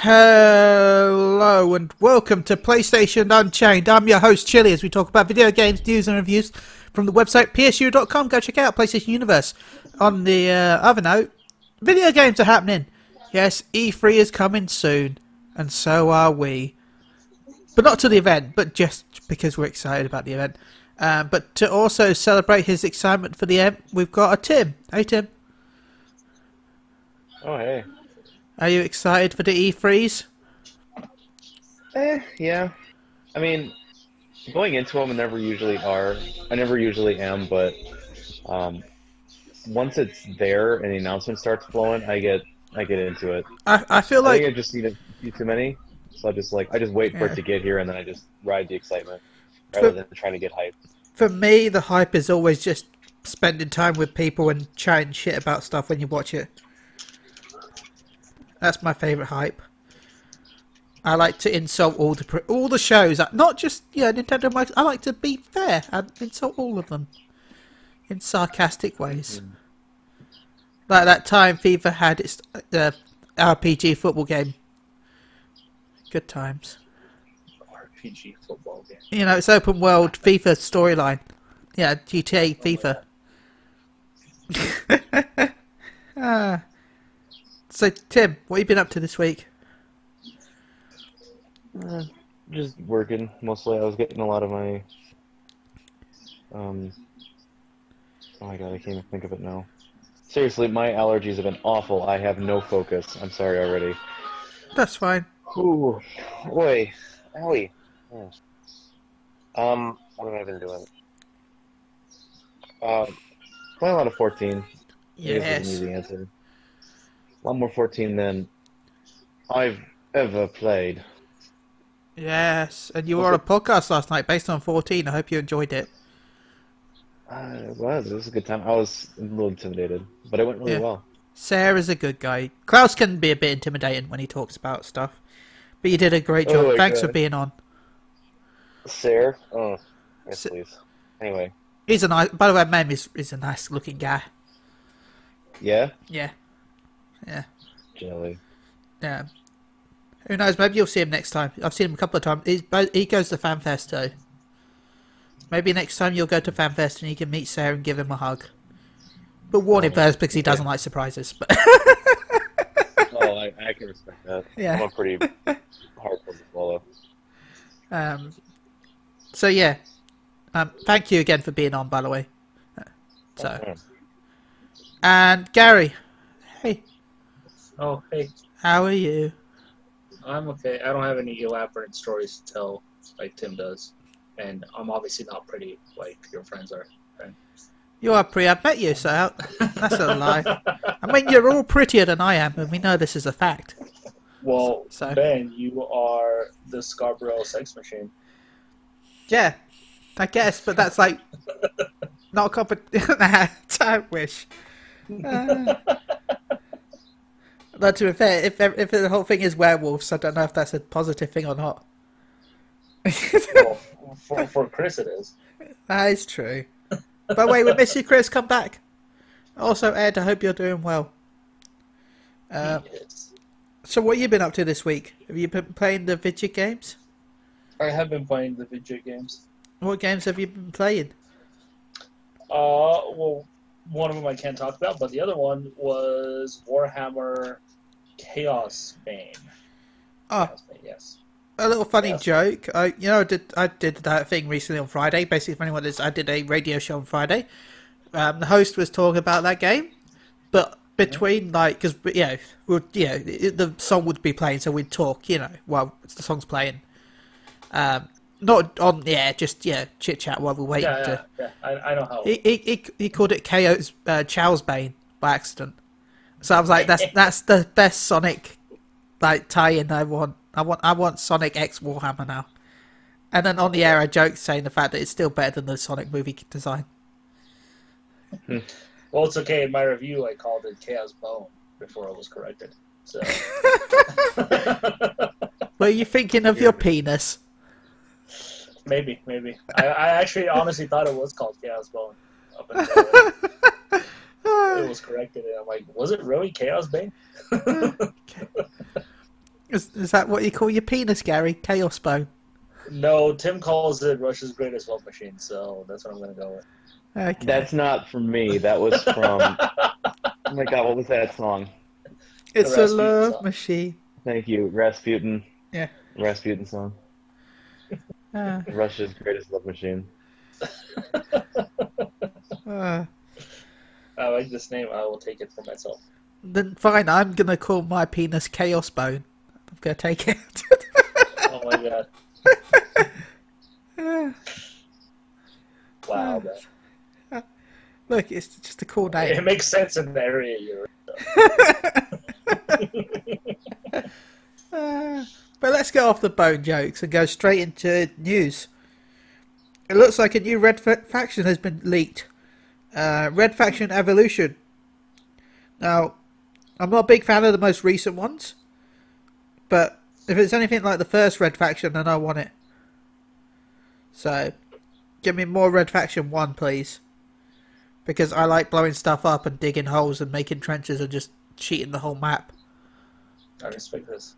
Hello and welcome to PlayStation Unchained. I'm your host Chili as we talk about video games, news and reviews from the website psu.com. Go check out PlayStation Universe. On the uh, other note, video games are happening. Yes, E3 is coming soon, and so are we. But not to the event, but just because we're excited about the event. Um, but to also celebrate his excitement for the event, we've got a Tim. Hey Tim, Oh hey. Are you excited for the E3s? Eh, yeah. I mean, going into them, I never usually are. I never usually am, but um, once it's there and the announcement starts flowing, I get I get into it. I, I feel I like think I just need a few too many, so I just like I just wait for it to get here and then I just ride the excitement rather than trying to get hyped. for me, the hype is always just spending time with people and chatting shit about stuff when you watch it. That's my favorite hype. I like to insult all the all the shows, not just yeah Nintendo. Mike. I like to be fair and insult all of them in sarcastic ways. Like that time FIFA had its uh, RPG football game. Good times. RPG football game. You know, it's open world FIFA storyline. Yeah, GTA FIFA. ah. So, Tim, what have you been up to this week? Uh, just working mostly. I was getting a lot of my. Um. Oh my god, I can't even think of it now. Seriously, my allergies have been awful. I have no focus. I'm sorry already. That's fine. Ooh, boy, owie. Yeah. Um, what have I been doing? Uh, playing a lot of 14. I guess is Yes. an easy answer. Lot more 14 than I've ever played. Yes. And you were on a podcast last night based on 14. I hope you enjoyed it. Uh, it was. It was a good time. I was a little intimidated, but it went really Yeah. well. Sarah's a good guy. Klaus can be a bit intimidating when he talks about stuff. But you did a great job. Oh Thanks for being on. Sarah? Oh, yes, Sa- please. Anyway, He's a nice. By the way, Mem is is a nice looking guy. yeah? Yeah. Yeah. Jelly. Yeah. Who knows? Maybe you'll see him next time. I've seen him a couple of times. He's, he goes to FanFest too. Maybe next time you'll go to FanFest and you can meet Sarah and give him a hug. But warn him Oh, first because he doesn't like surprises. But Oh, I, I can respect that. Yeah. I'm a pretty hard one to swallow. um, so yeah, um, thank you again for being on. By the way, so and Gary, hey, Oh, hey, how are you? I'm okay. I don't have any elaborate stories to tell like Tim does, and I'm obviously not pretty like your friends are. You are pretty. I've met you, so that's a lie. I mean, you're all prettier than I am, and we know this is a fact. well, So- Ben, you are the Scarborough sex machine. Yeah, I guess, but that's like not a competition. I wish. Uh, but to be fair, if if the whole thing is werewolves, I don't know if that's a positive thing or not. well, for, for Chris, it is. that is true. By the way, we miss you, Chris. Come back. Also, Ed, I hope you're doing well. Uh, He is. so, what have you been up to this week? Have you been playing the video games? I have been playing the video games. What games have you been playing? Uh, well, one of them I can't talk about, but the other one was Warhammer Chaos Bane. Oh, Chaos Bane, yes. a little funny joke. I, you know, I did I did that thing recently on Friday. Basically, for anyone that's, I did a radio show on Friday. Um, the host was talking about that game, but between like, because you know, we'd, you know, the song would be playing, so we'd talk, you know, while the song's playing. Um, not on the air, just yeah, chit chat while we wait. Yeah, to, yeah, yeah. I, I know how. he, he, he, he called it KO's uh, Chow's Bane by accident. So I was like, that's that's the best Sonic like tie-in I want. I want I want Sonic X Warhammer now. And then on the air, I joked saying the fact that it's still better than the Sonic movie design. Hmm. Well, it's okay. In my review, I called it Chaos Bone before I was corrected. So Were you thinking of your penis? maybe, maybe. I, I actually honestly thought it was called Chaos Bone. Up until it was corrected, and I'm like, was it really Chaos Bane? Is, is that what you call your penis, Gary? Chaos bone. No, Tim calls it Russia's greatest love machine, so that's what I'm gonna go with. Okay. That's not from me. That was from. oh my god, what was that song? it's the a love song. machine. Thank you, Rasputin. Yeah. Rasputin song. Uh, Russia's greatest love machine. uh, I like this name. I will take it for myself. then fine, I'm gonna call my penis Chaos Bone. I'm gonna take it. Oh my god! Wow, man. Look, it's just a cool name. It makes sense in the area you're. in. Uh, but let's get off the bone jokes and go straight into news. It looks like a new Red fa- faction has been leaked. Uh, Red Faction Evolution. Now, I'm not a big fan of the most recent ones, but if it's anything like the first Red Faction, then I want it. So, give me more Red Faction 1, please. Because I like blowing stuff up and digging holes and making trenches and just cheating the whole map. I respect this.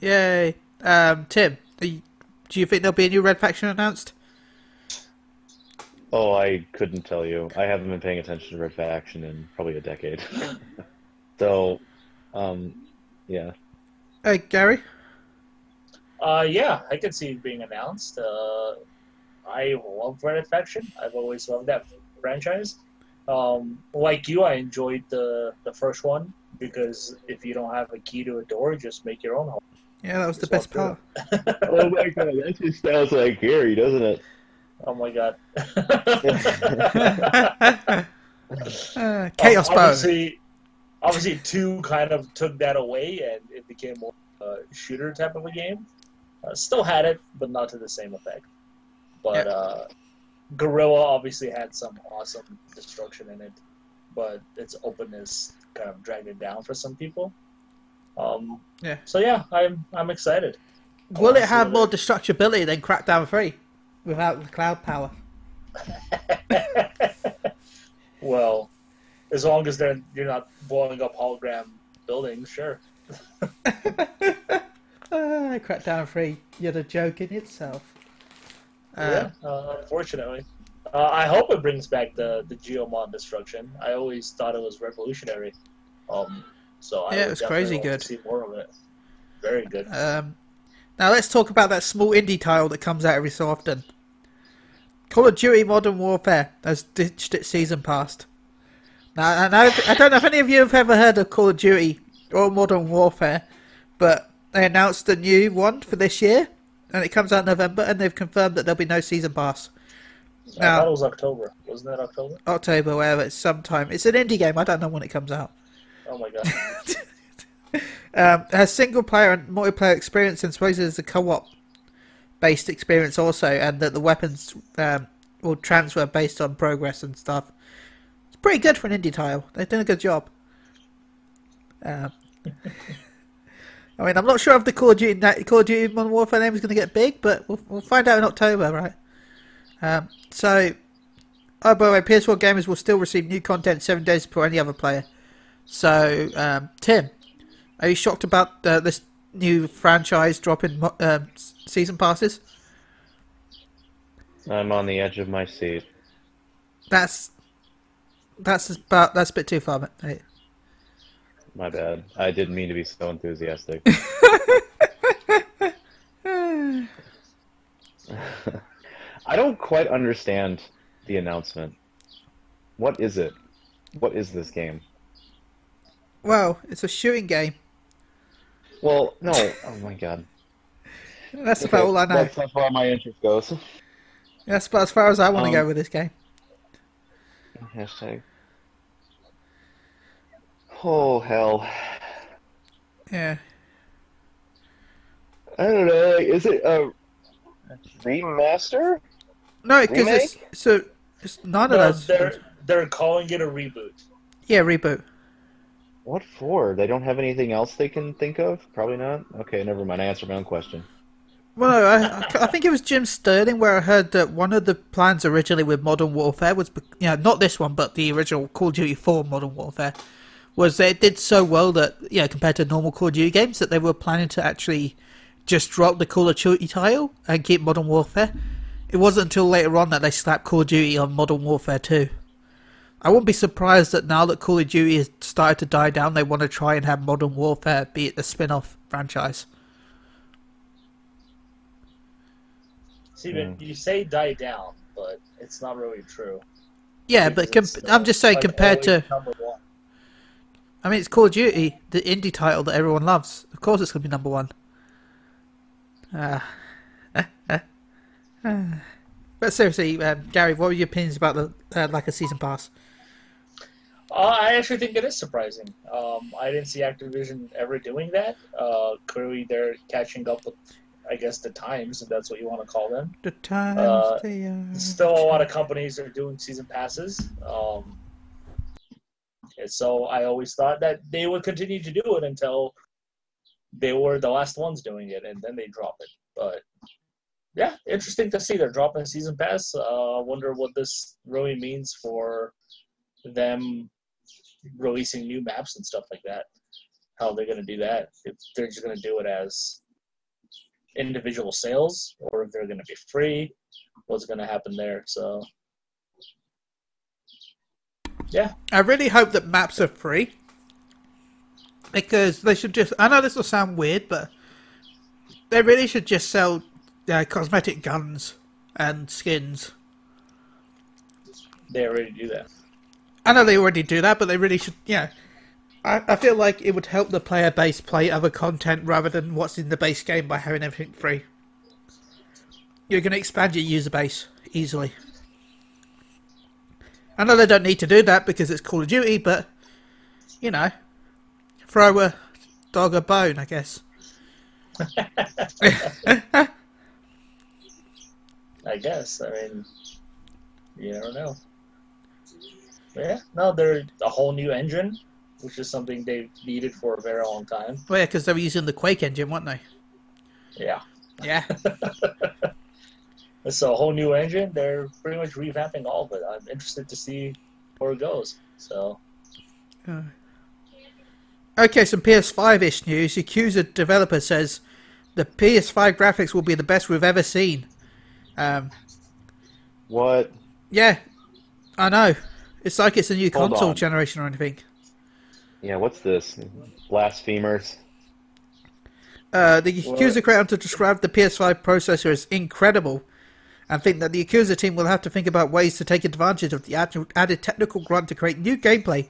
Yay. Um, Tim, are you- do you think there'll be a new Red Faction announced? Oh, I couldn't tell you. I haven't been paying attention to Red Faction in probably a decade. so, um, yeah. Hey, Gary? Uh, yeah, I can see it being announced. Uh, I love Red Faction. I've always loved that franchise. Um, like you, I enjoyed the the first one because if you don't have a key to a door, just make your own hole. Yeah, that was the best part. oh my god, that just sounds like Gary, doesn't it? Oh my god! Uh, Chaos Um, obviously, obviously, two kind of took that away, and it became more uh, shooter type of a game. Uh, still had it, but not to the same effect. But Yeah. uh, Guerrilla obviously had some awesome destruction in it, but its openness kind of dragged it down for some people. Um, Yeah. So yeah, I'm I'm excited. Will it have more destructibility than Crackdown 3 without the cloud power? well, as long as they're you're not blowing up hologram buildings, sure. Uh, Crackdown 3, you're the joke in itself. Um, yeah, uh, unfortunately. Uh, I hope it brings back the the Geo-Mod destruction. I always thought it was revolutionary. Um, so I Yeah, it was crazy want to good. See more of it. Very good. Um, now let's talk about that small indie title that comes out every so often. Call of Duty Modern Warfare has ditched its season pass. Now I, I don't know if any of you have ever heard of Call of Duty or Modern Warfare, but they announced a new one for this year, and it comes out in November, and they've confirmed that there'll be no season pass. I now- thought it was October. Wasn't that October? October, wherever it's sometime. It's an indie game. I don't know when it comes out. Oh my god. Um, has single player and multiplayer experience, and suppose there's a co-op based experience also, and that the weapons um, will transfer based on progress and stuff. It's pretty good for an indie title. They've done a good job. Um, I mean, I'm not sure if the Call of Duty Call of Duty Modern Warfare name is going to get big, but we'll, we'll find out in October, right? Um, so, oh, by the way, PS4 gamers will still receive new content seven days before any other player. So, um, Tim, are you shocked about uh, this new franchise dropping um, season passes? I'm on the edge of my seat. That's that's about that's a bit too far, mate. My bad. I didn't mean to be so enthusiastic. I don't quite understand the announcement. What is it? What is this game? Well, it's a shooting game. Well, no. Oh my god. That's about all I know. That's how far my interest goes. That's about as far as I want to Um, go with this game. Hashtag. Oh hell. Yeah. I don't know. Like, is it a remaster? No, because it's so it's none of No, those. they're they're calling it a reboot. Yeah, reboot. What for? They don't have anything else they can think of? Probably not. Okay, never mind. I answered my own question. Well, I, I think it was Jim Sterling where I heard that one of the plans originally with Modern Warfare was, you know, not this one, but the original Call of Duty 4 Modern Warfare, was that it did so well that you know compared to normal Call of Duty games that they were planning to actually just drop the Call of Duty title and keep Modern Warfare. It wasn't until later on that they slapped Call of Duty on Modern Warfare 2. I wouldn't be surprised that now that Call of Duty has started to die down, they want to try and have Modern Warfare be it the spin off franchise. See, but you say die down, but it's not really true. Yeah, but com- It's still, I'm just saying like, compared to. one. I mean, it's Call of Duty, the indie title that everyone loves. Of course, it's going to be number one. Ah. but seriously, um, Gary, what were your opinions about the uh, like a season pass? Uh, I actually think it is surprising. Um, I didn't see Activision ever doing that. Uh, clearly, they're catching up with, I guess, the times, if that's what you want to call them. The times Uh, they are. Still, a lot of companies are doing season passes. Um, and so I always thought that they would continue to do it until they were the last ones doing it, and then they drop it. But yeah, interesting to see they're dropping season pass. Uh, I wonder what this really means for them releasing new maps and stuff like that. How they're going to do that? If they're just going to do it as individual sales, or if they're going to be free, what's going to happen there? So yeah, I really hope that maps are free because they should just. I know this will sound weird, but they really should just sell uh, cosmetic guns and skins. they already do that. I know they already do that, but they really should. Yeah, I, I feel like it would help the player base play other content rather than what's in the base game by having everything free. You're going to expand your user base easily. I know they don't need to do that because it's Call of Duty, but you know, throw a dog a bone, I guess. I guess. I mean, you never know. But yeah, no, they're a whole new engine, which is something they've needed for a very long time. Well, yeah, because they were using the Quake engine, weren't they? Yeah, Yeah. it's a whole new engine. They're pretty much revamping all of it. I'm interested to see where it goes. So Okay, some PS5 ish news. Yakuza developer says the PS5 graphics will be the best we've ever seen. Um, What? yeah, I know. It's like it's a new Hold console on. generation or anything. Yeah, what's this? Blasphemers. Uh, the Yakuza What? creator described the PS5 processor as incredible and think that the Yakuza team will have to think about ways to take advantage of the added technical grunt to create new gameplay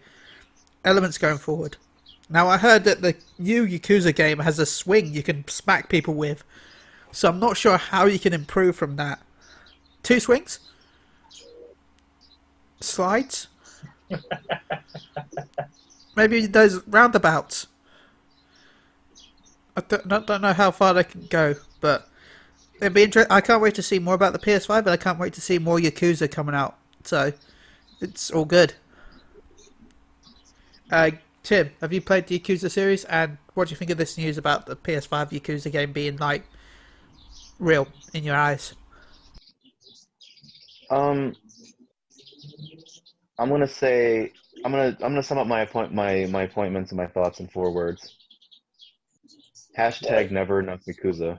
elements going forward. Now, I heard that the new Yakuza game has a swing you can smack people with, so I'm not sure how you can improve from that. Two swings? Slides? Maybe those roundabouts. I don't, don't, know how far they can go, but it'd be interesting. I can't wait to see more about the PS5, but I can't wait to see more Yakuza coming out. So it's all good. Uh, Tim, have you played the Yakuza series, and what do you think of this news about the PS5 Yakuza game being like real in your eyes? Um, I'm gonna say I'm gonna I'm gonna sum up my appoint my my appointments and my thoughts in four words. Hashtag never enough Yakuza.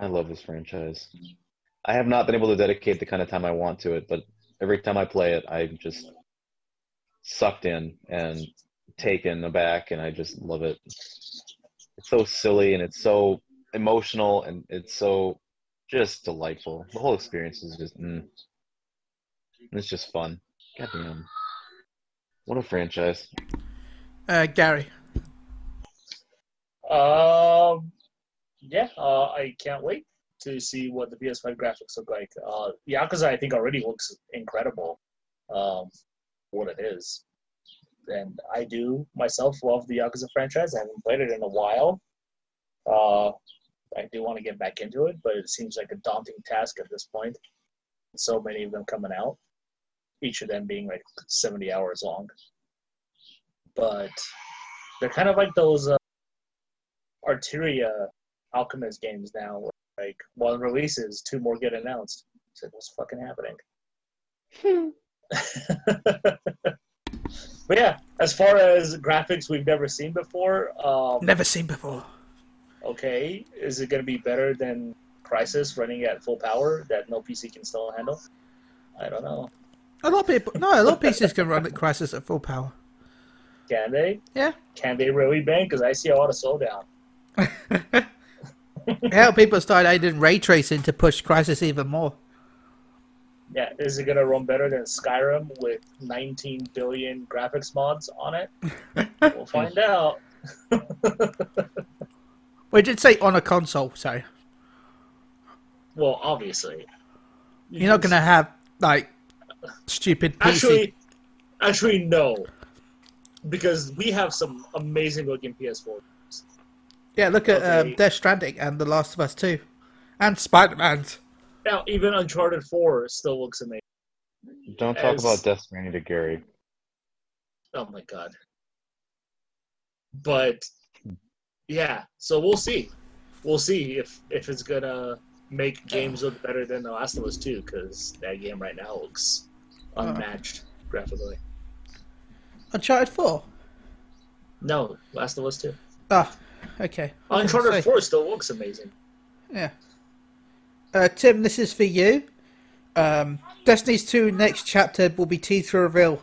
I love this franchise. I have not been able to dedicate the kind of time I want to it, but every time I play it, I'm just sucked in and taken aback, and I just love it. It's so silly and it's so emotional and it's so just delightful. The whole experience is just, mm. it's just fun. Goddamn, what a franchise! Uh, Gary, Um, yeah, uh, I can't wait to see what the PS5 graphics look like. Uh, Yakuza, I think, already looks incredible. Um, what it is, and I do myself love the Yakuza franchise. I haven't played it in a while. Uh, I do want to get back into it, but it seems like a daunting task at this point. So many of them coming out, each of them being like 70 hours long. But they're kind of like those uh, Atelier Alchemist games now. Where, like one releases, two more get announced. So what's fucking happening? Hmm. but yeah, as far as graphics we've never seen before, um, Never seen before. Okay, is it going to be better than Crysis running at full power that no PC can still handle? I don't know. A lot of people, no, a lot of PCs can run at Crysis at full power. Can they? Yeah. Can they really bang? Because I see a lot of slowdown. Hell, people started adding ray tracing to push Crysis even more. Yeah, is it going to run better than Skyrim with 19 billion graphics mods on it? we'll find out. We did say on a console, so Well, obviously. you're not going to have like stupid PC. Actually, actually, no. Because we have some amazing looking PS4. yeah, look at um, okay. Death Stranding and The Last of Us 2, and Spider Man's. Now, even Uncharted 4 still looks amazing. Don't talk As- about Death Stranding to Gary. Oh my god. But yeah, so we'll see. We'll see if if it's gonna make games look better than The Last of Us 2, because that game right now looks unmatched graphically. Uncharted 4. No, Last of Us 2. Ah, okay. I was gonna Uncharted 4 still looks amazing. Yeah. Uh, Tim, this is for you. Um, Destiny's 2 next chapter will be teaser reveal.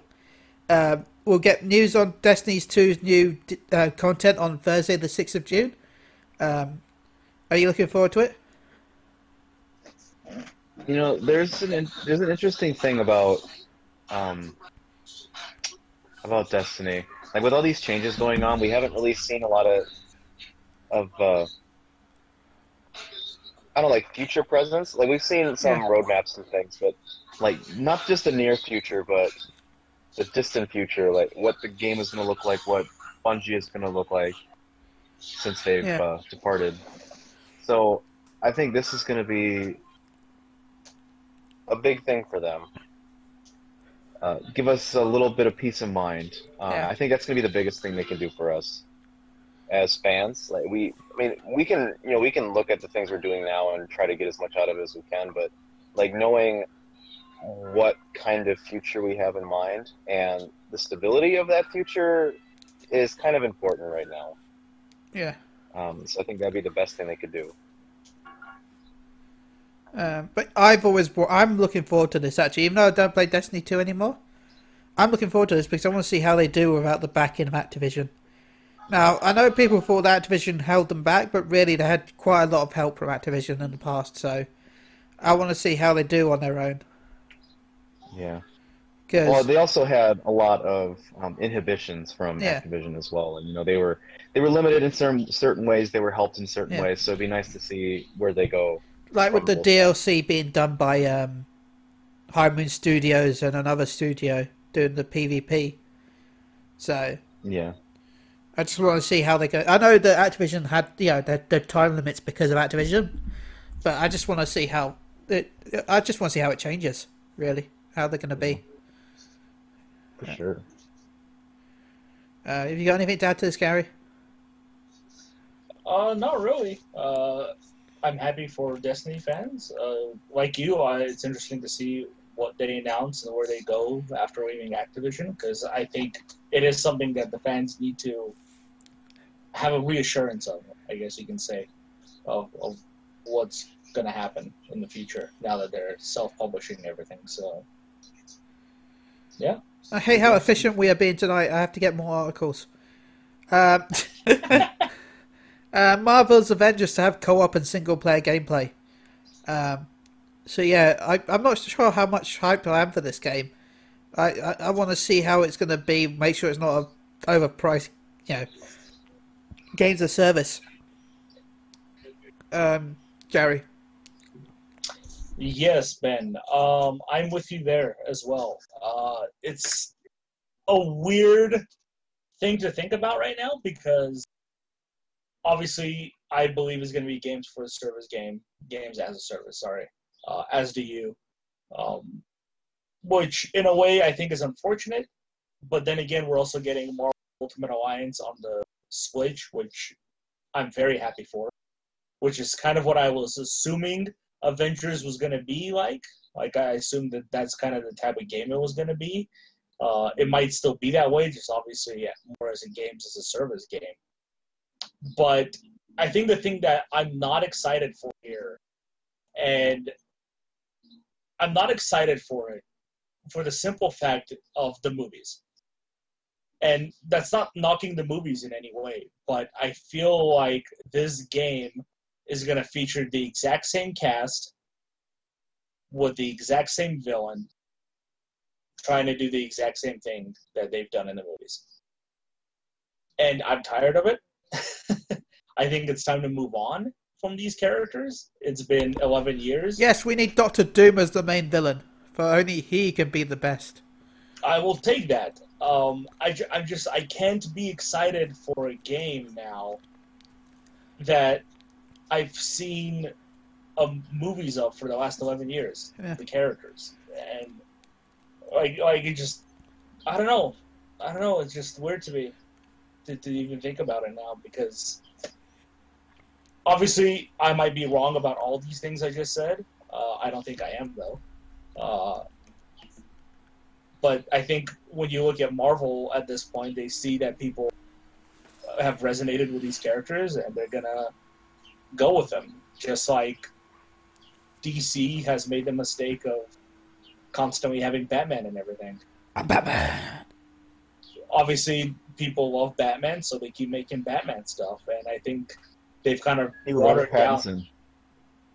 Um, we'll get news on Destiny's 2's new uh, content on Thursday, the 6th of June. Um, are you looking forward to it? You know, there's an in- there's an interesting thing about um about Destiny. Like with all these changes going on, we haven't really seen a lot of of uh I don't know, like future presence. Like we've seen some Yeah. roadmaps and things, but like not just the near future, but the distant future. Like what the game is going to look like, what Bungie is going to look like since they've Yeah. uh, departed. So I think this is going to be a big thing for them. Uh, give us a little bit of peace of mind. Uh, Yeah. I think that's going to be the biggest thing they can do for us as fans. Like we, I mean, we can, you know, we can look at the things we're doing now and try to get as much out of it as we can. But like knowing what kind of future we have in mind and the stability of that future is kind of important right now. Yeah. Um, so I think that'd be the best thing they could do. Um, but I've always brought, I'm looking forward to this actually, even though I don't play Destiny 2 anymore. I'm looking forward to this because I want to see how they do without the backing of Activision. Now, I know people thought that Activision held them back, but really they had quite a lot of help from Activision in the past, so I want to see how they do on their own. Yeah. Well, they also had a lot of um, inhibitions from Yeah. Activision as well, and you know they were they were limited in certain certain ways. They were helped in certain Yeah. ways, so it'd be nice to see where they go. like with the. DLC being done by um, High Moon Studios and another studio doing the PvP. So Yeah, I just want to see how they go. I know that Activision had, you know, their, their time limits because of Activision, but I just want to see how it. I just want to see how it changes. Really, how they're going to be. for sure. Uh, have you got anything to add to this, Gary? Uh, not really. Uh, I'm happy for Destiny fans. Uh, like you, I, it's interesting to see what they announce and where they go after leaving Activision because I think it is something that the fans need to have a reassurance of. I guess you can say of, of what's going to happen in the future now that they're self-publishing everything. So, yeah. I hate how efficient we are being tonight. I have to get more articles. Um, uh, Marvel's Avengers to have co-op and single-player gameplay. Um, so yeah, I, I'm not sure how much hype I am for this game. I, I, I want to see how it's going to be. Make sure it's not a overpriced, you know, games of service. Um, Gary. Yes, Ben. Um, I'm with you there as well. Uh, it's a weird thing to think about right now because obviously I believe is going to be games for a service game, games as a service. Sorry, uh, as do you. Um, which in a way I think is unfortunate, but then again we're also getting more Ultimate Alliance on the Switch, which I'm very happy for. Which is kind of what I was assuming Avengers was going to be like. Like I assumed that that's kind of the type of game it was going to be. Uh, it might still be that way, just obviously yeah, more as a games as a service game. But I think the thing that I'm not excited for here, and I'm not excited for it for the simple fact of the movies. And that's not knocking the movies in any way, but I feel like this game is going to feature the exact same cast with the exact same villain trying to do the exact same thing that they've done in the movies. And I'm tired of it. I think it's time to move on from these characters. It's been 11 years. Yes, we need Doctor Doom as the main villain, for only he can be the best. I will take that. Um, I, I'm just I can't be excited for a game now that I've seen um, movies of for the last 11 years. Yeah. The characters and like like it just I don't know I don't know it's just weird to me to, to even think about it now because obviously I might be wrong about all these things I just said. Uh, I don't think I am though. Uh, but I think when you look at Marvel at this point, they see that people have resonated with these characters and they're gonna go with them. Just like DC has made the mistake of constantly having Batman and everything. I'm Batman. Obviously, people love Batman, so they keep making Batman stuff, and I think they've kind of Hey, Robert watered down.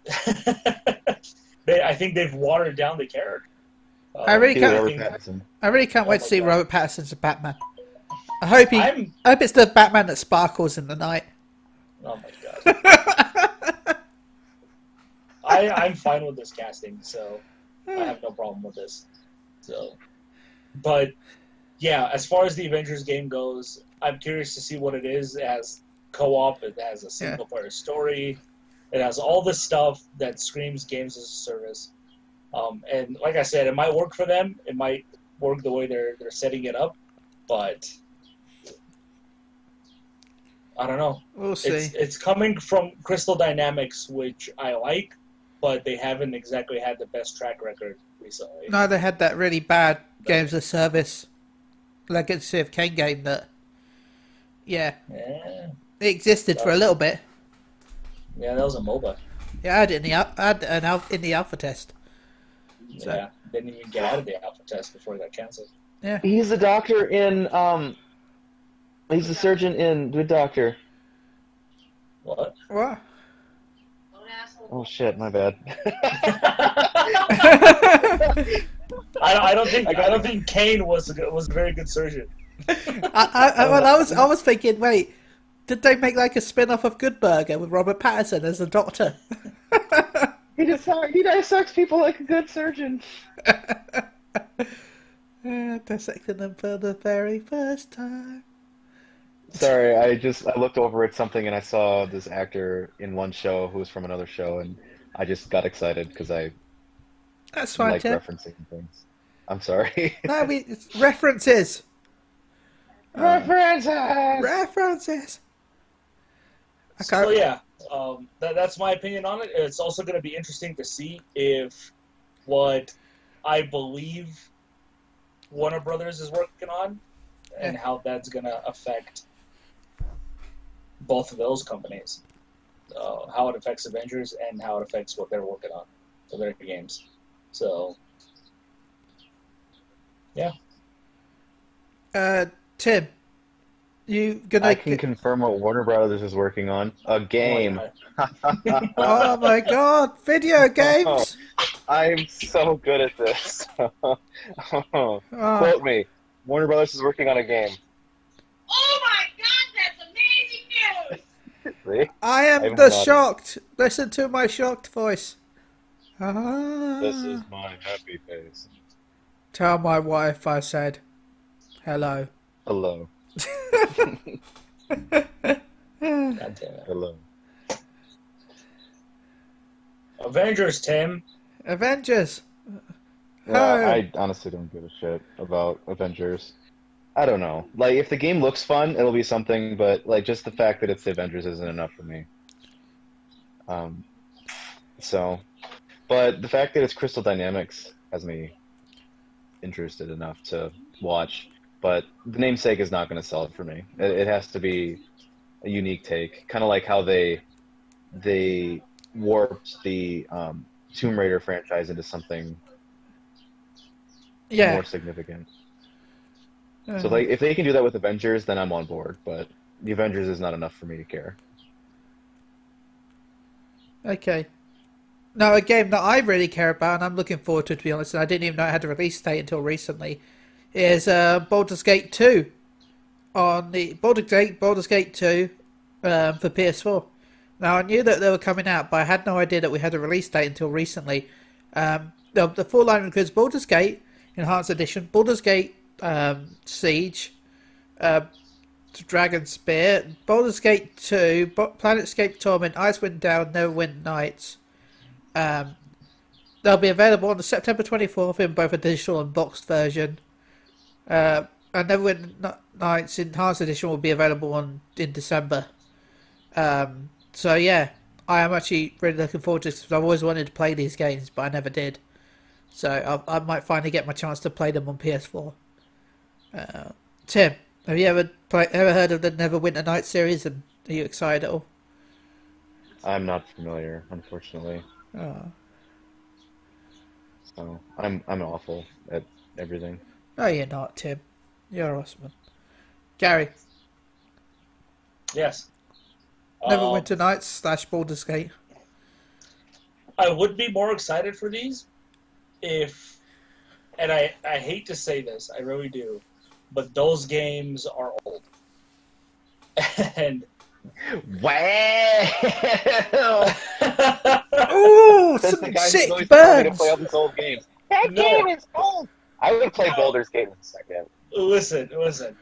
They, I think they've watered down the character. Uh, I really can't- Robert think- I really can't Oh wait to see God. Robert Pattinson's Batman. I hope he. I'm. I hope it's the Batman that sparkles in the night. Oh my god. I, I'm fine with this casting, so I have no problem with this. So, but yeah, as far as the Avengers game goes, I'm curious to see what it is as co-op. It has a single player story. It has all the stuff that screams games as a service. Um, and like I said, it might work for them. It might work the way they're they're setting it up, but I don't know We'll see. it's it's coming from Crystal Dynamics, which I like, but they haven't exactly had the best track record recently. No, they had that really bad games of service Legacy of Kain game that, yeah, Yeah, it existed for a little bit. yeah, that was a MOBA. Yeah, I had it in the al- I had an al- in the alpha test. So- Yeah, didn't even get out of the alpha test before it got canceled. Yeah, he's the doctor in um. He's the surgeon in Good Doctor. What? What? Oh shit, my bad. I, I don't think I don't think Kane was a, good- was a very good surgeon. I, I, I, well, I was I was thinking, wait, did they make like a spin off of Good Burger with Robert Pattinson as a doctor? he just he dissects people like a good surgeon. Uh, dissecting them for the very first time. Sorry, I just I looked over at something and I saw this actor in one show who was from another show, and I just got excited because I That's fine, like Tim. referencing things. I'm sorry. No, we it's references. References. References. I So can't. yeah, um, that, that's my opinion on it. It's also going to be interesting to see if what I believe Warner Brothers is working on and how that's going to affect both of those companies. Uh, how it affects Avengers and how it affects what they're working on for their games. So yeah. Uh, Tim, you gonna? I can confirm what Warner Brothers is working on. A game. oh my god, video games! I'm so good at this. Oh, Quote me. Warner Brothers is working on a game. Oh my god, that's amazing news! See? I am the shocked. Listen to my shocked voice. Ah. This is my happy face. Tell my wife I said hello. Hello. God damn it. Hello. Avengers, Tim. Avengers. Yeah. I honestly don't give a shit about Avengers. I don't know. Like, if the game looks fun, it'll be something, but, like, just the fact that it's the Avengers isn't enough for me. Um, so. But the fact that it's Crystal Dynamics has me interested enough to watch. But the namesake is not going to sell it for me. It, it has to be a unique take, kind of like how they they warped the um, Tomb Raider franchise into something Yeah. more significant. So like if they can do that with Avengers, then I'm on board. But the Avengers is not enough for me to care. Okay. Now, a game that I really care about and I'm looking forward to, to be honest, and I didn't even know it had a release date until recently, is uh, Baldur's Gate 2. On the Baldur's Gate, Baldur's Gate 2 um, for PS4. Now, I knew that they were coming out, but I had no idea that we had a release date until recently. Um, the, the full line includes Baldur's Gate Enhanced Edition, Baldur's Gate um, Siege, uh, Dragon Spear, Baldur's Gate 2, Bo- Planescape Torment, Icewind Dale, Neverwinter Nights. Um, they'll be available on September 24th in both a digital and boxed version. Uh, and Neverwinter N- Nights Enhanced Edition will be available on in December. Um, so yeah, I am actually really looking forward to this because I've always wanted to play these games, but I never did. So I, I might finally get my chance to play them on PS4. Uh, Tim, have you ever play, ever heard of the Neverwinter Nights series, and are you excited at all? I'm not familiar, unfortunately. Oh. So I'm I'm awful at everything. No, you're not, Tim. You're awesome. Gary, Yes. Neverwinter Um, Nights slash Baldur's Gate. I would be more excited for these if, and I, I hate to say this, I really do, but those games are old. And Wow! Ooh, That's some the guy who's sick always telling me to play all these old games. That No. game is old. I would play No. Baldur's Gate in a second. listen, listen.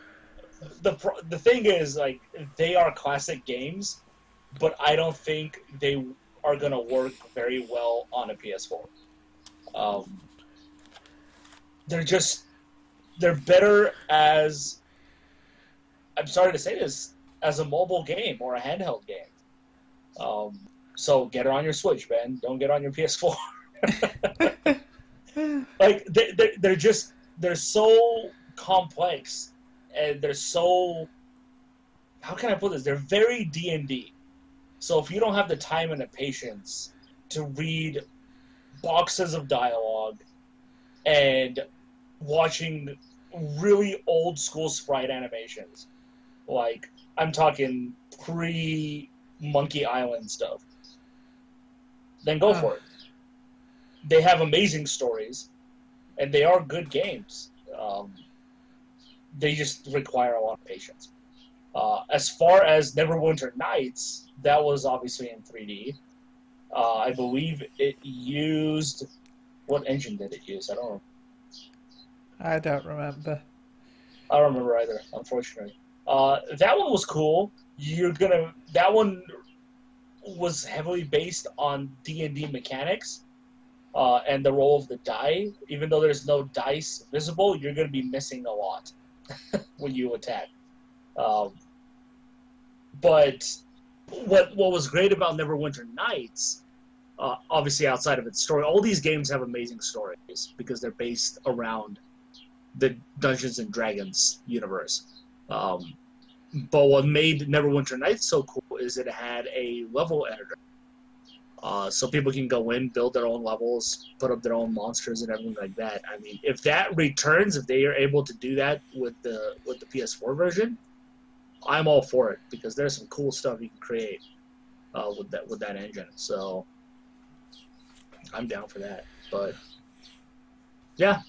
The the thing is, like, they are classic games, but I don't think they are gonna work very well on a PS4. Um, they're just they're better as I'm sorry to say this as a mobile game or a handheld game. Um, so get it on your Switch, man. Don't get on your PS4. like they, they, they're just they're so complex and they're so how can i put this they're very d&d so if you don't have the time and the patience to read boxes of dialogue and watching really old school sprite animations like i'm talking pre monkey island stuff then go Ah. for it they have amazing stories and they are good games. Um, they just require a lot of patience. Uh, as far as Neverwinter Nights, that was obviously in 3D. Uh, I believe it used what engine did it use? I don't. I don't remember. I don't remember either, unfortunately. Uh, that one was cool. You're gonna. That one was heavily based on D and D mechanics uh, and the roll of the die. Even though there's no dice visible, you're gonna be missing a lot when you attack. Um, but what what was great about Neverwinter Nights, uh, obviously outside of its story, all these games have amazing stories because they're based around the Dungeons and Dragons universe. Um, but what made Neverwinter Nights so cool is it had a level editor. Uh, so people can go in, build their own levels, put up their own monsters and everything like that. I mean, if that returns, if they are able to do that with the with the PS4 version, I'm all for it because there's some cool stuff you can create uh, with that with that engine. So I'm down for that. But yeah,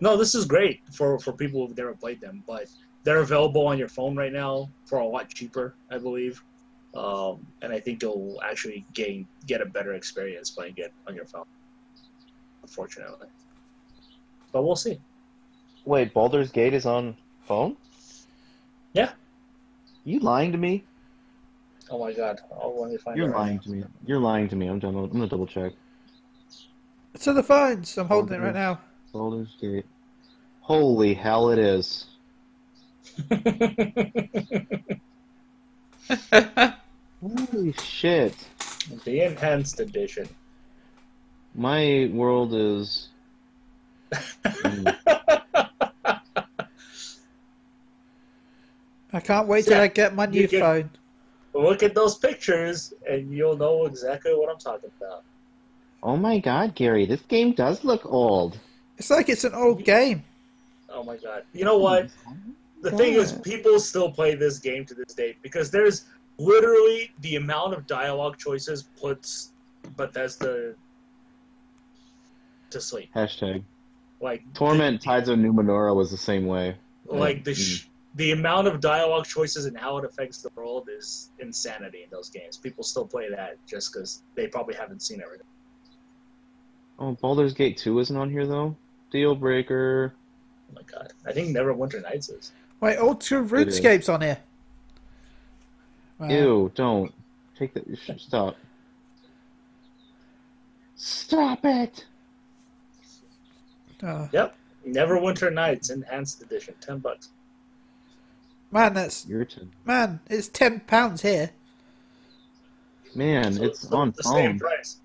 no, this is great for for people who've never played them. But they're available on your phone right now for a lot cheaper, I believe. Um, and I think you'll actually gain get a better experience playing it on your phone. Unfortunately, but we'll see. Wait, Baldur's Gate is on phone? Yeah. You lying to me? Oh my god! I'll let me find You're it. right lying to me. You're lying to me. I'm done. I'm gonna double check. It's on the phones. I'm holding it right now. Baldur's Gate. Holy hell, it is. Holy shit. the enhanced edition. My world is. Mm, I can't wait till I get my new can- phone. Look at those pictures, and you'll know exactly what I'm talking about. oh my god, Gary, this game does look old. It's like it's an old game. Oh my god! You know what? The thing is, people still play this game to this day because there's literally the amount of dialogue choices puts Bethesda to sleep. Hashtag. Like Torment Tides of Numenera was the same way. like the mm. sh- the amount of dialogue choices and how it affects the world is insanity in those games. People still play that just because they probably haven't seen everything. Oh, Baldur's Gate 2 isn't on here though. Deal breaker. Oh my god! I think Neverwinter Nights is. Wait, all two It is. RuneScapes on here. Wow. Ew, don't. Take that. sh- Stop. Stop it! Oh. Yep, Neverwinter Nights Enhanced Edition, ten bucks. Man, that's Your turn. man. It's ten pounds here. Man, So it's still on the same phone. price.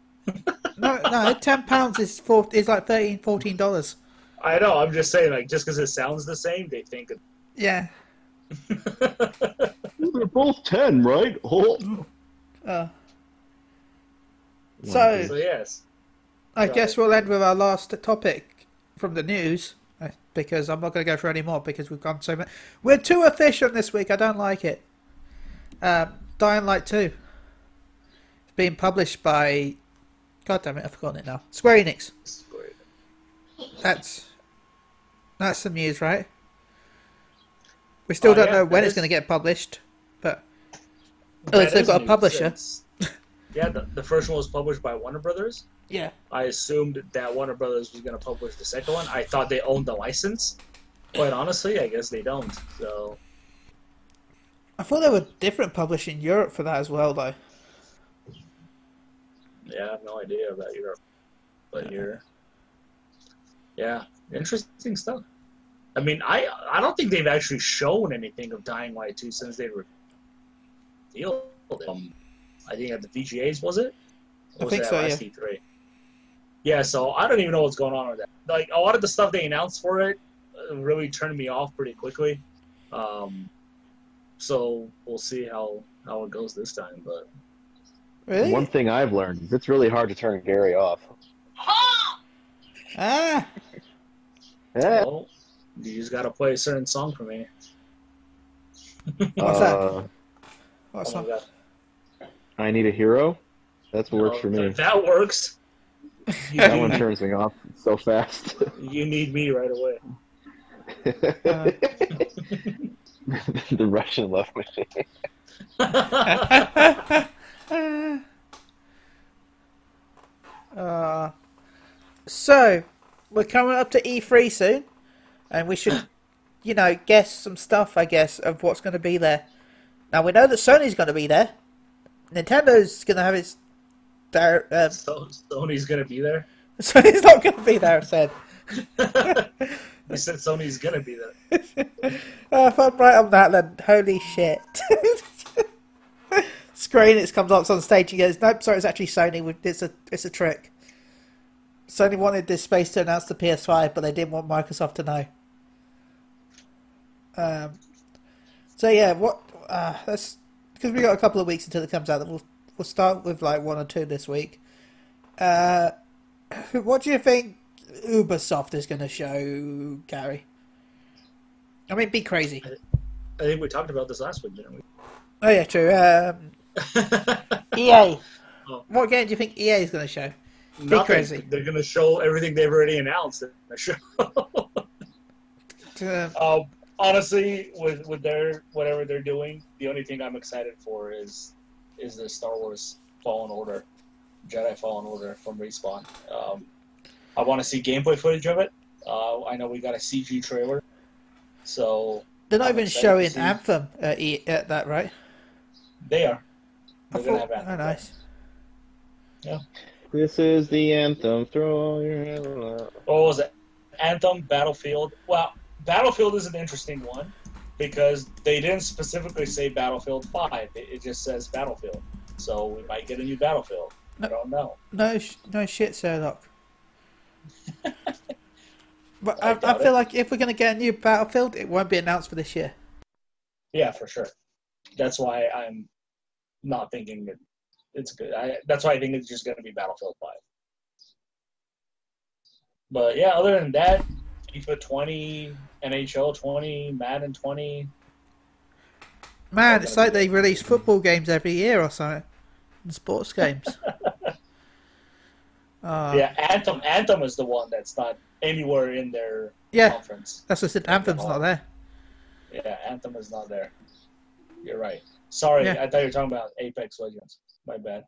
No, no, ten pounds is four. Is like 13 14 dollars. I know. I'm just saying, like, just because it sounds the same, they think. Yeah. It... They're both 10, right? Oh. Uh, So- so yes, I Right. guess we'll end with our last topic from the news uh, because I'm not going to go through any more because we've gone so much. We're too efficient this week. I don't like it. Um, Dying Light 2. It's being published by. God damn it, I've forgotten it now. Square Enix. That's. That's some news, right? We still Oh, don't yeah, know when it's going to get published, but. That Unless they've got a publisher. yeah, the, the first one was published by Warner Brothers. Yeah. I assumed that Warner Brothers was going to publish the second one. I thought they owned the license. Quite honestly, I guess they don't. So I thought there were different publishers in Europe for that as well, though. Yeah, I have no idea about Europe. But here, yeah, interesting stuff. I mean, I I don't think they've actually shown anything of Dying Light 2 since they revealed it. Um, I think at the VGAs was it? I Or was think it at so, last E3? Yeah, so I don't even know what's going on with that. Like a lot of the stuff they announced for it uh, really turned me off pretty quickly. Um, so we'll see how how it goes this time. But Really? One thing I've learned is it's really hard to turn Gary off. Ah, Eh, well, you just gotta play a certain song for me. What's that? uh, what's Oh that? I need a hero. That's what works Oh, for me. That works. That one turns me off so fast. you need me right away. Uh. the Russian love machine. Uh, so, we're coming up to E3 soon, and we should, you know, guess some stuff, I guess, of what's going to be there. Now, we know that Sony's going to be there. Nintendo's going to have its. Their, um, so Sony's gonna be there. Sony's not going to be there, I said. you said Sony's gonna be there. Oh, if I'm right on that, then holy shit. Square Enix comes up on stage and goes, "Nope, sorry, it's actually Sony. It's a it's a trick." Sony wanted this space to announce the PS5, but they didn't want Microsoft to know. Um. So yeah, what? Uh, that's because we got a couple of weeks until it comes out. That We'll we'll start with like one or two this week. Uh, what do you think Ubisoft is going to show, Gary? I mean, be crazy. I think we talked about this last week, didn't we? Oh yeah, true. Um, EA. Oh. What game do you think EA is going to show? Nothing. crazy. They're gonna show everything they've already announced in the show. Um, um, honestly, with with their whatever they're doing, the only thing I'm excited for is is the Star Wars Fallen Order, Jedi Fallen Order from Respawn. Um, I want to see gameplay footage of it. Uh, I know we got a CG trailer, so they're not I'm even showing Anthem at, e- at that, right? they are. I They're gonna thought, have Anthem. oh, nice. Yeah. This is the anthem. Throw all your hands up. what was it? Anthem, Battlefield. Well, Battlefield is an interesting one because they didn't specifically say Battlefield 5. It, it just says Battlefield. So we might get a new Battlefield. I don't know. No, no shit, Sherlock. but I I, I, feel it. like if we're going to get a new Battlefield, it won't be announced for this year. Yeah, for sure. That's why I'm not thinking that it's good. I, that's why I think it's just going to be Battlefield 5. But yeah, other than that, FIFA 20, NHL 20, Madden 20. Man, it's like they release football games every year or something, and sports games. uh, yeah, Anthem. Anthem is the one that's not anywhere in their yeah, conference. that's what I said. Anthem's not there. Yeah, Anthem is not there. You're right. Sorry, Yeah. I thought you were talking about Apex Legends. My bad.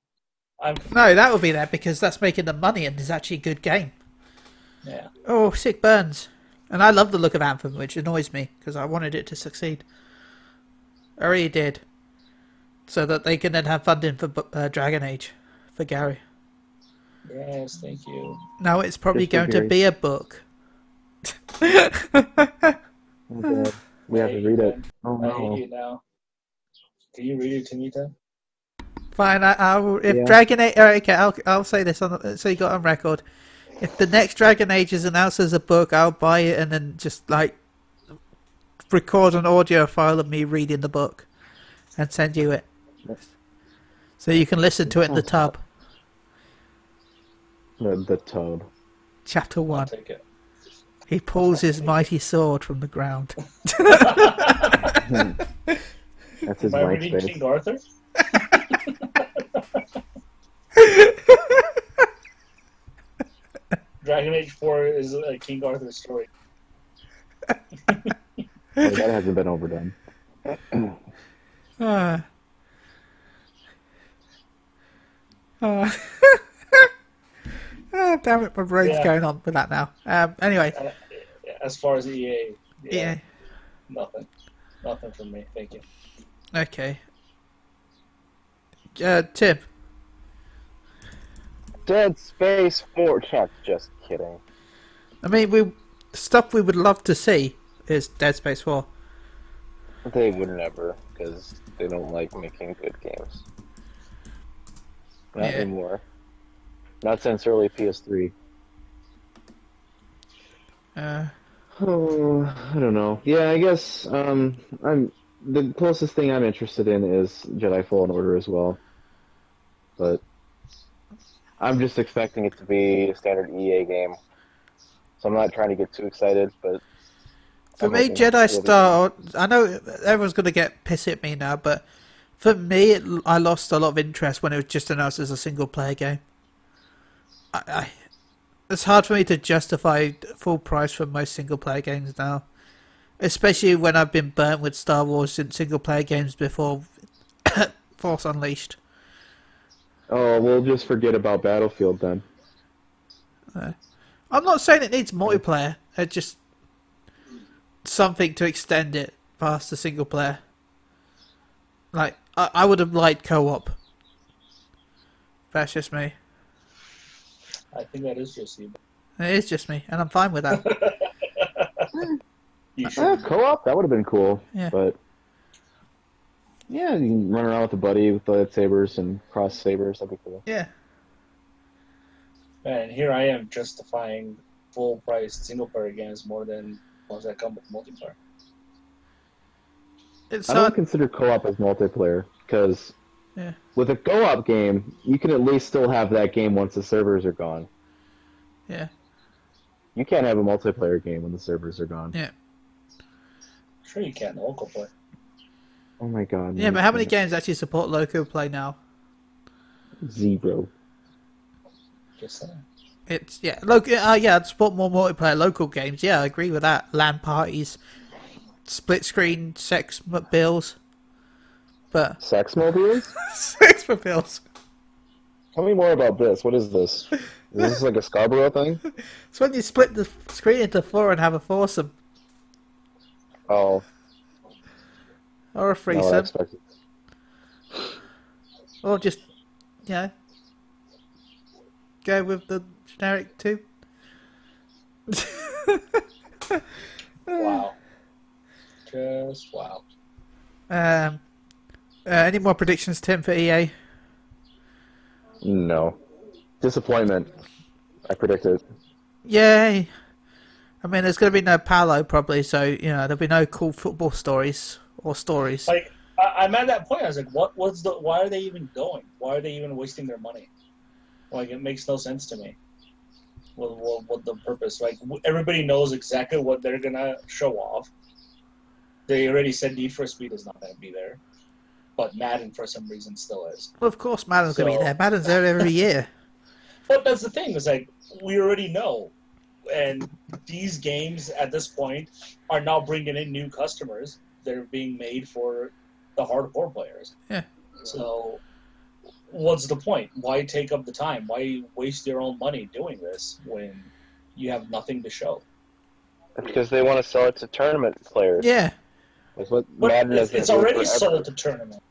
I'm No, that will be there because that's making the money and is actually a good game. yeah. Oh, sick burns. And I love the look of Anthem, which annoys me because I wanted it to succeed. I really did. So that they can then have funding for uh, Dragon Age for Gary. Yes, thank you. Now it's probably Good for going to be a book. Oh, God. We have to read it. Oh I hate no. you now. Can you read it to me, Ted? Fine, I, I will. If Yeah. Dragon Age, alright, uh, okay, I'll I'll say this on the, uh, so you got on record. If the next Dragon Age is announced as a book, I'll buy it and then just like record an audio file of me reading the book and send you it, so you can listen to it in the tub. The, the tub. Chapter one. take it. He pulls his mighty sword from the ground. That's his Am I reading King Arthur? Dragon Age 4 is a King Arthur story. Oh, that hasn't been overdone. Ah. Ah. Ah, damn it, my brain's Yeah. going on with that now. Um, anyway, Uh, as far as EA, yeah, yeah, nothing. Nothing from me. Thank you. Okay. Uh, Tim, Dead Space 4. Chuck, just kidding. I mean, we stuff we would love to see is Dead Space 4. They would never, because they don't like making good games. Not Yeah. anymore. Not since early PS3. Uh, Oh, I don't know. Yeah, I guess um, I'm the closest thing I'm interested in is Jedi Fallen Order as well. But I'm just expecting it to be a standard EA game. So I'm not trying to get too excited, but. for I'm me, Jedi Star. I know everyone's going to get pissed at me now, but for me, it, I lost a lot of interest when it was just announced as a single player game. I, I, it's hard for me to justify full price for most single player games now, especially when I've been burnt with Star Wars in single player games before Force Unleashed. oh, we'll just forget about Battlefield then. Uh, I'm not saying it needs multiplayer. It's just something to extend it past the single player. Like I, I would have liked co-op. That's just me. I think that is just you. It is just me, and I'm fine with that. You Yeah, co-op that would have been cool. Yeah. But yeah, you can run around with a buddy with lightsabers and cross sabers. That'd be cool. yeah, And here I am justifying full price single player games more than ones that come with multiplayer. it's I don't hard. consider co-op as multiplayer because Yeah. with a co-op game, you can at least still have that game once the servers are gone. Yeah, You can't have a multiplayer game when the servers are gone. yeah, Sure, you can local play. Oh my god. yeah. no, But how many games actually support local play now? Zero. Just saying. It's yeah, local. Uh, yeah, I'd support more multiplayer local games. Yeah, I agree with that. LAN parties, split screen, sex m- bills, but Sex mobiles? sex for bills. Tell me more about this. What is this? Is this like a Scarborough thing? It's when you split the screen into four and have a foursome Oh, or a no, I threesome, expected. or just you know go with the generic two. Wow. Just wow. Um, uh, any more predictions, Tim, for EA? No. Disappointment. I predicted. Yay! I mean, there's going to be no Palo probably, so you know there'll be no cool football stories or stories. Like I, I'm at that point. I was like, what? What's the? Why are they even going? Why are they even wasting their money? Like it makes no sense to me. What, what, what the purpose? Like everybody knows exactly what they're gonna show off. They already said Need for Speed is not gonna be there, but Madden for some reason still is. Well, of course, Madden's going to be there. Madden's there every year. But that's the thing. Is like we already know, and these games at this point are now bringing in new customers. They're being made for the hardcore players. Yeah. So, what's the point? Why take up the time? Why waste your own money doing this when you have nothing to show? Because they want to sell it to tournament players. Yeah, That's what But Madden it's, it's already forever. sold to tournament.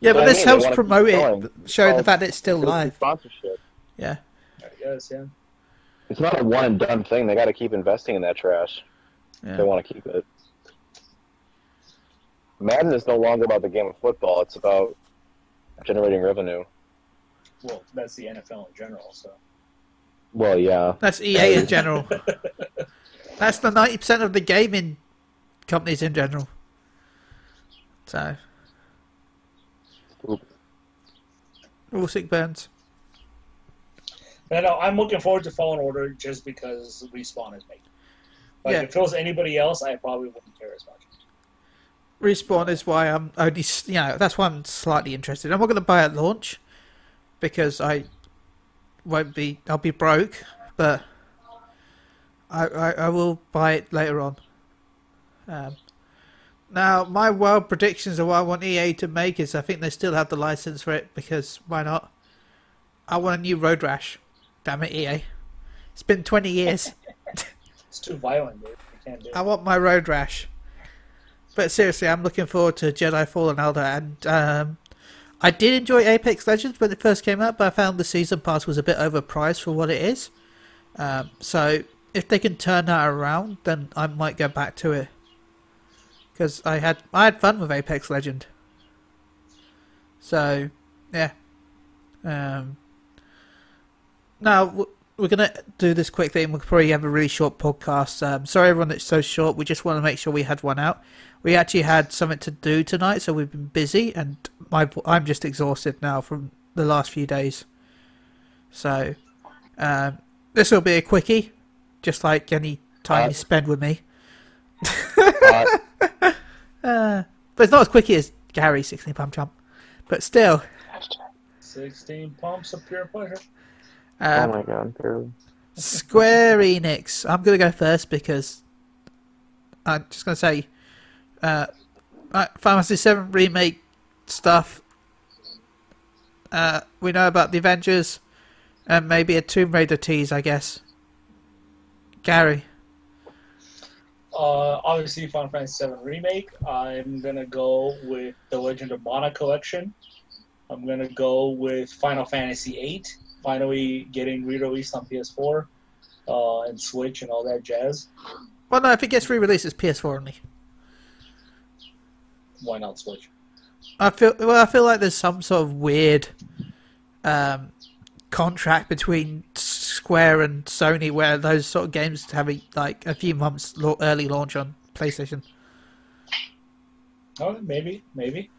yeah, but But I this mean, helps promote it, showing the fact that it's still live. Sponsorship. Yeah, I guess, yeah. It's not a one and done thing. They got to keep investing in that trash. Yeah. They want to keep it. Madden is no longer about the game of football. It's about generating revenue. Well, that's the NFL in general. So Well, yeah. that's EA in general. That's the ninety percent of the gaming companies in general. So, Oop. all sick burns. I know I'm looking forward to Fallen Order just because Respawn is making. it. Like Yeah. if it was anybody else, I probably wouldn't care as much. Respawn is why I'm only, you know, that's why I'm slightly interested. I'm not going to buy at launch because I won't be, I'll be broke, but I, I, I will buy it later on. Um, now, my wild predictions of what I want EA to make is I think they still have the license for it because why not? I want a new Road Rash. Damn it, EA. It's been 20 years. It's too violent, dude. You can't do it. I want my Road Rash. But seriously, I'm looking forward to Jedi Fallen Order, and um, I did enjoy Apex Legends when it first came out, but I found the season pass was a bit overpriced for what it is. Um, so if they can turn that around, then I might go back to it because I had I had fun with Apex Legend. So yeah. Um, now we're gonna do this quick thing. We'll probably have a really short podcast. Um, sorry, everyone, it's so short. We just want to make sure we had one out. We actually had something to do tonight, so we've been busy, and my I'm just exhausted now from the last few days. So um, this will be a quickie, just like any time Uh, you spend with me. Uh, Uh, but it's not as quickie as Gary, 16 pump jump. But still, Sixteen pumps of pure pleasure. Oh um, my god, barely. Square Enix. I'm going to go first because I'm just going to say uh, uh, Final Fantasy VII Remake stuff. Uh, we know about the Avengers and maybe a Tomb Raider tease, I guess. Gary. Uh, obviously, Final Fantasy VII remake. I'm gonna go with the Legend of Mana collection. I'm gonna go with Final Fantasy VIII, finally getting re-released on PS4 uh, and Switch and all that jazz. Well, no, if it gets re-released, it's PS4 only. Why not Switch? I feel well. I feel like there's some sort of weird um, contract between Square and Sony where those sort of games have a, like a few months early launch on PlayStation. Oh, maybe, maybe.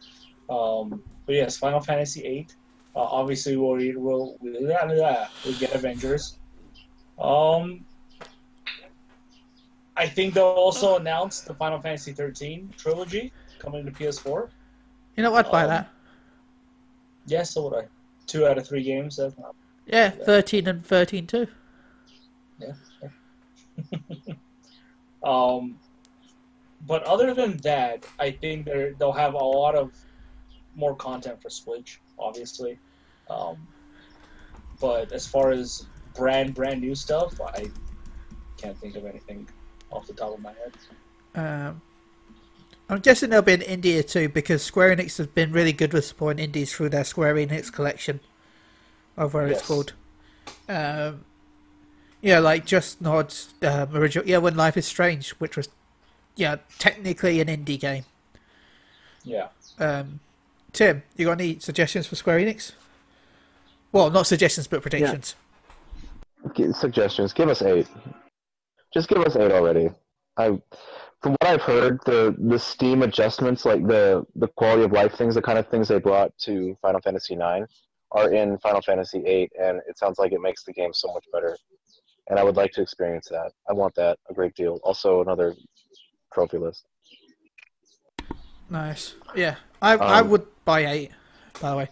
Um, but yes, Final Fantasy VIII. Uh, obviously, we'll we'll we'll, get Avengers. Um, I think they'll also announce the Final Fantasy 13 trilogy coming to PS4. You know, I'd buy Um, that. Yes, so would I. Two out of three games. That's not Yeah, thirteen and thirteen too. Yeah. Um, but other than that, I think they'll have a lot of more content for Switch, obviously. Um, but as far as brand brand new stuff, I can't think of anything off the top of my head. Um, I'm guessing there'll be an India too because Square Enix has been really good with supporting indies through their Square Enix collection, of where Yes. it's called. Um, yeah, like Just Nods um, original. Yeah, when Life is Strange, which was yeah technically an indie game. Yeah. Um, Tim, you got any suggestions for Square Enix? Well, not suggestions, but predictions. G- suggestions. Give us eight. Just give us eight already. I, from what I've heard, the the Steam adjustments, like the the quality of life things, the kind of things they brought to Final Fantasy IX, are in Final Fantasy VIII, and it sounds like it makes the game so much better. And I would like to experience that. I want that a great deal. Also, another trophy list. Nice. Yeah, I I Um, would buy eight. By the way,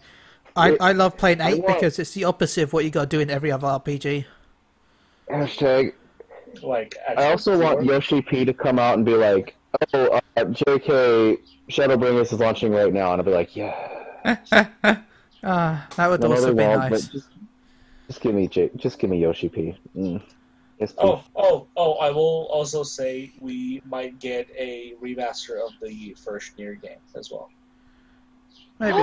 I It- I love playing eight want- because it's the opposite of what you got to do in every other RPG. Hashtag. Like I also want actual- Yoshi P to come out and be like, "Oh, uh, JK, Shadowbringers is launching right now," and I'll be like, "Yeah." Ah, that would No, no, also be won't, nice. Just, just give me J- just give me Yoshi P. Mm. Yes. Oh, oh, oh! I will also say we might get a remaster of the first Nier game as well. Maybe.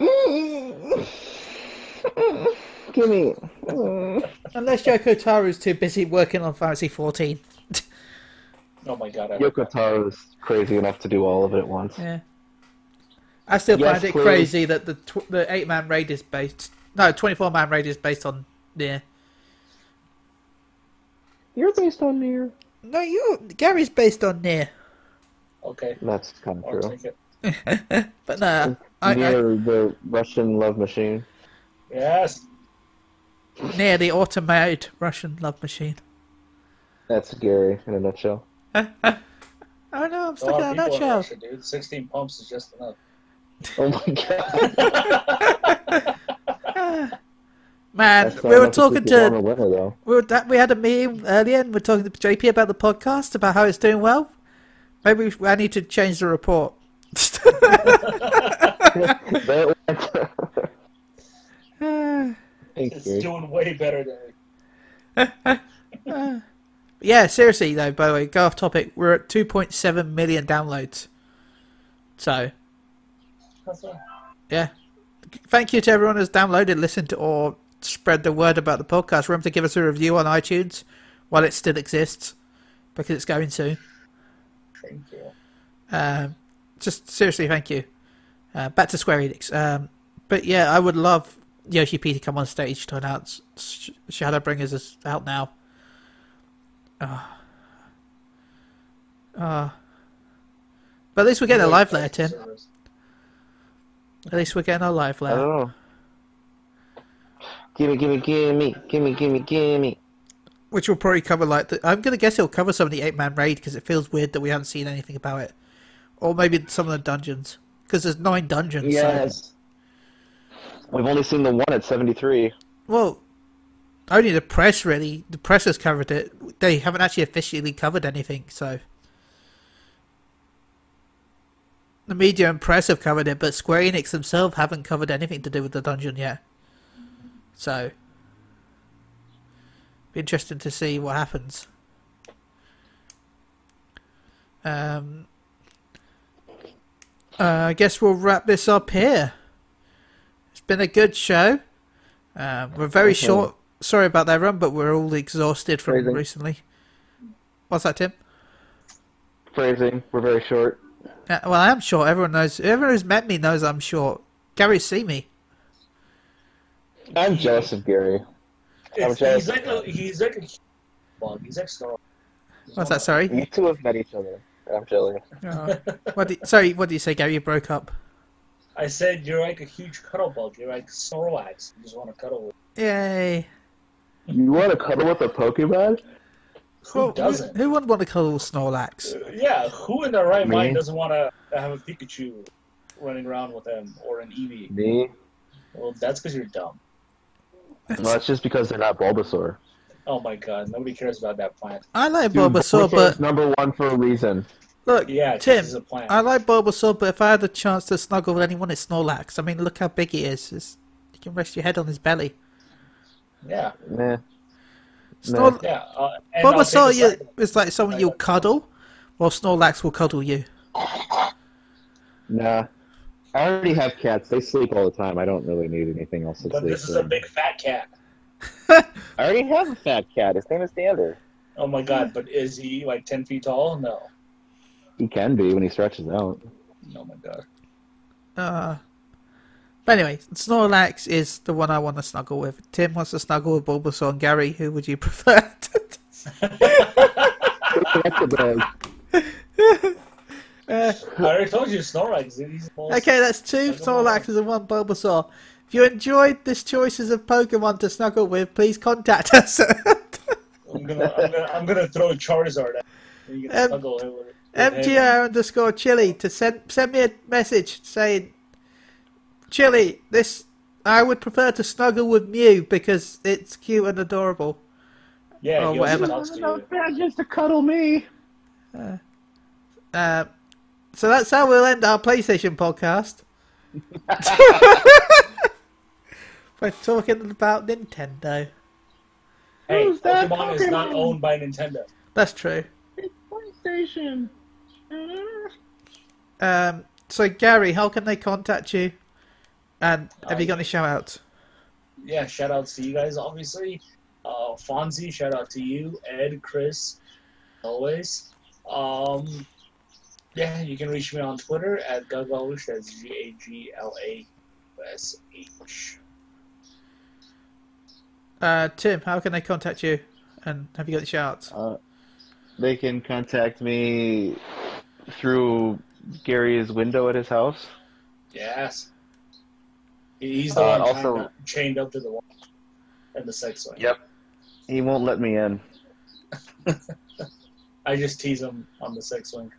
give me. Unless Yoko Taro's too busy working on Fantasy 14. Oh my god! I Yoko Taro is crazy enough to do all of it at once. Yeah. I still Yes, find it please. crazy that the tw- the eight man raid is based. No, 24 man raid is based on. Yeah. You're based on Nier. No, you Gary's based on Near. Okay, That's kind I'll of true. Take. But uh, no, I, I, the Russian love machine. Yes. Near the automated Russian love machine. That's Gary in a nutshell. Oh no, I'm stuck in a of people in nutshell. Russia, dude. Sixteen pumps is just enough. Oh my god. Man, That's we were talking keep the warm to winter, we were that we had a meeting earlier, and we're talking to JP about the podcast about how it's doing well. Maybe I need to change the report. That went- It's doing way better than. Yeah, seriously though. By the way, go off topic. We're at 2.7 million downloads. So yeah, thank you to everyone who's downloaded, listened, or spread the word about the podcast. Remember to give us a review on iTunes while it still exists, because it's going to. Thank you. Um, just seriously, thank you. Uh, back to Square Enix. Um, but yeah, I would love Yoshi P to come on stage to announce Sh- Shadowbringers is out now. Ah. Ah. But at least we're getting a live letter, Tim. At least we're getting a live I letter. don't. Gimme, gimme, gimme, gimme, gimme, gimme. Which will probably cover like the, I'm gonna guess it'll cover some of the eight man raid because it feels weird that we haven't seen anything about it, or maybe some of the dungeons because there's nine dungeons. so- Yes. We've only seen the one at 73. Well, only the press really. The press has covered it. They haven't actually officially covered anything, so the media and press have covered it, but Square Enix themselves haven't covered anything to do with the dungeon yet. So, be interesting to see what happens. Um, uh, I guess we'll wrap this up here. It's been a good show. Um, we're very Okay. short. Sorry about that run, but we're all exhausted from Phrasing. recently. What's that, Tim? Phrasing, we're very short. Uh, well, I am short. Everyone knows. Everyone who's met me knows I'm short. Gary, see me. I'm jealous of Gary. I'm jealous. he's like a he's like a. He's like Star. What's that? Sorry. You two have met each other. I'm jealous. Oh. what? Do, sorry. What did you say, Gary? You broke up. I said you're like a huge cuddle bug. You're like Snorlax. You just want to cuddle with. Yay! You want to cuddle with a Pokemon? Who Well, doesn't? Who wouldn't want to cuddle with Snorlax? Uh, yeah, who in their right Me? mind doesn't want to have a Pikachu running around with them or an Eevee? Me? Well, that's because you're dumb. No, that's just because they're not Bulbasaur. Oh my god, nobody cares about that plant. I like Dude, Bulbasaur, Bulbasaur's but number one for a reason. Look, Yeah, 'cause Tim. it's a plant. I like Bulbasaur, but if I had the chance to snuggle with anyone, it's Snorlax. I mean, look how big he is. It's, you can rest your head on his belly. yeah, Meh. Snor- yeah. Uh, and Bulbasaur you, second. is like someone you'll cuddle, while Snorlax will cuddle you. Nah. I already have cats. They sleep all the time. I don't really need anything else to But sleep this is a big fat cat. I already have a fat cat. His name is Dander. Oh my god, but is he like 10 feet tall? No. He can be when he stretches out. Oh my god. Uh, But anyway, Snorlax is the one I want to snuggle with. Tim wants to snuggle with Bulbasaur and Gary. Who would you prefer? That's the dog. Uh, I already told you Snorlax. He's the most- okay, that's two Snorlaxes and one Bulbasaur. If you enjoyed this choices of Pokemon to snuggle with, please contact us. I'm gonna, I'm gonna, I'm gonna throw Charizard at. him. You can Um, snuggle him with- with him. MTR underscore chili to send send me a message saying, Chili, this I would prefer to snuggle with Mew because it's cute and adorable. Yeah, or whatever. also talks to you. just to cuddle me. Uh, so that's how we'll end our PlayStation podcast. We're talking about Nintendo. Hey, Who's Pokemon is not owned by Nintendo. That's true. It's PlayStation. Um, so Gary, how can they contact you? And have you got any shout outs? Yeah, shout outs to you guys, obviously. Uh, Fonzie, shout out to you. Ed, Chris, always. Um, yeah, you can reach me on Twitter at Gaglash. That's G A G L A S H. Uh, Tim, how can they contact you? And have you got any shout outs? Uh, they can contact me through Gary's window at his house. Yes. He's the Uh, one also- chained up to the wall and the sex swing. Yep. He won't let me in. I just tease him on the sex swing.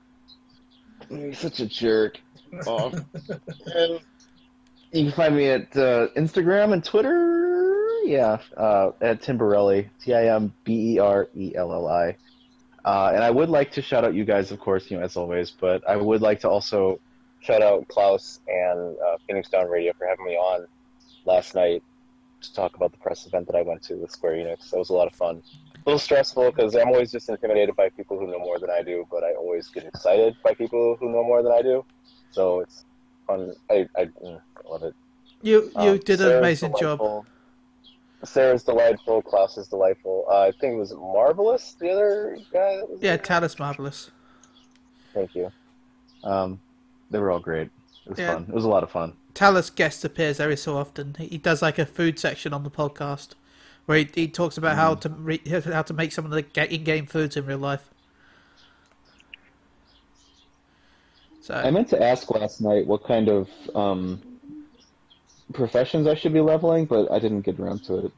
He's such a jerk. Oh. and you can find me at uh, Instagram and Twitter. Yeah, uh, at Timberelli. T I M B E R E L L I. Uh, and I would like to shout out you guys, of course, you know, as always. But I would like to also shout out Klaus and uh, Phoenix Down Radio for having me on last night to talk about the press event that I went to with Square Enix. That was a lot of fun. A little stressful because I'm always just intimidated by people who know more than I do, but I always get excited by people who know more than I do. So it's fun. I, I, mm, I love it. You you Um, did an amazing job. Sarah's delightful. Klaus is delightful. Uh, I think it was Marvelous, the other guy. That was Yeah? Talus Marvelous. Thank you. Um, they were all great. It was Yeah. fun. It was a lot of fun. Talus guest appears every so often. He does like a food section on the podcast where he, he talks about how to re, how to make some of the ga- in-game foods in real life. So I meant to ask last night what kind of um, professions I should be leveling, but I didn't get around to it.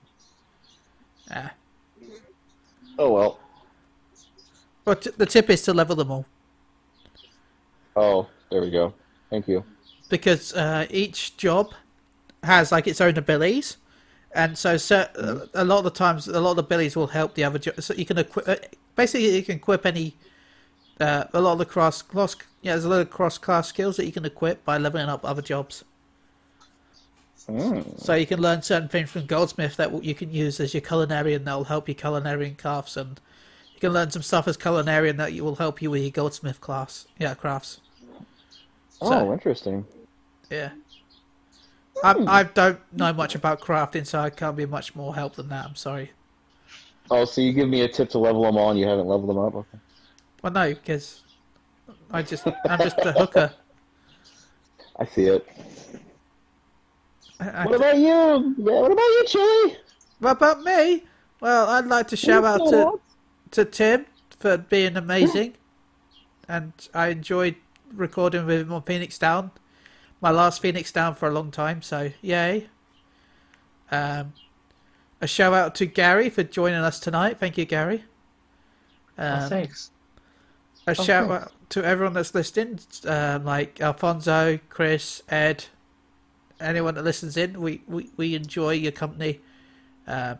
ah. Oh well. but the tip is to level them all Oh, there we go. Thank you. because uh, each job has like its own abilities, and so, so uh, a lot of the times a lot of the abilities will help the other job. So you can equip uh, basically you can equip any uh, a lot of the cross cross yeah there's a lot of cross class skills that you can equip by leveling up other jobs. Mm. So you can learn certain things from Goldsmith that you can use as your culinarian that will help your culinarian crafts, and you can learn some stuff as culinarian that will help you with your Goldsmith class, yeah, crafts. Oh, So- interesting. Yeah. I, I don't know much about crafting, so I can't be much more help than that. I'm sorry. Oh, so you give me a tip to level them all, and you haven't leveled them up? Okay. Well, no, because I just I'm just a hooker. I see it. I, I, What about you? What about you, Chili? what about me? Well, I'd like to shout out to to Tim for being amazing, and I enjoyed recording with him on Phoenix Down. My last Phoenix Down for a long time, so yay. Um, a shout out to Gary for joining us tonight. Thank you, Gary. Um, oh, thanks. A shout thanks. out to everyone that's listening, um, like Alfonso, Chris, Ed, anyone that listens in. We, we, we enjoy your company. Uh,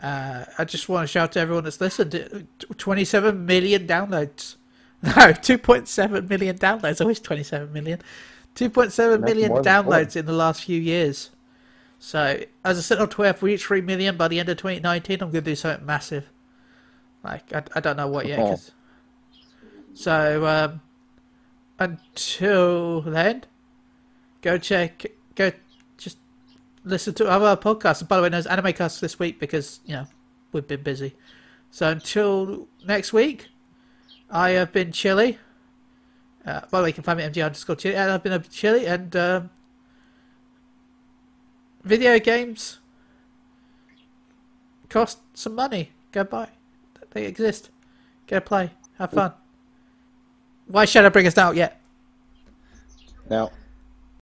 uh, I just want to shout to everyone that's listened. Uh, 27 million downloads. No, 2.7 million downloads. Always 27 million. 2.7 That's million downloads in the last few years. So, as I said on Twitter, if we reach 3 million by the end of 2019, I'm going to do something massive. Like, I, I don't know what yet. Oh. so, um, until then, go check, go just listen to other podcasts. And by the way, there's Anime Cast this week because, you know, we've been busy. So until next week, I have been Chilly. Uh, by the way, you can find me at MG underscore Chili. And I've been a Chili, and um, video games cost some money. Go buy. They exist. Go play. Have fun. Why should I bring us out yet? Now,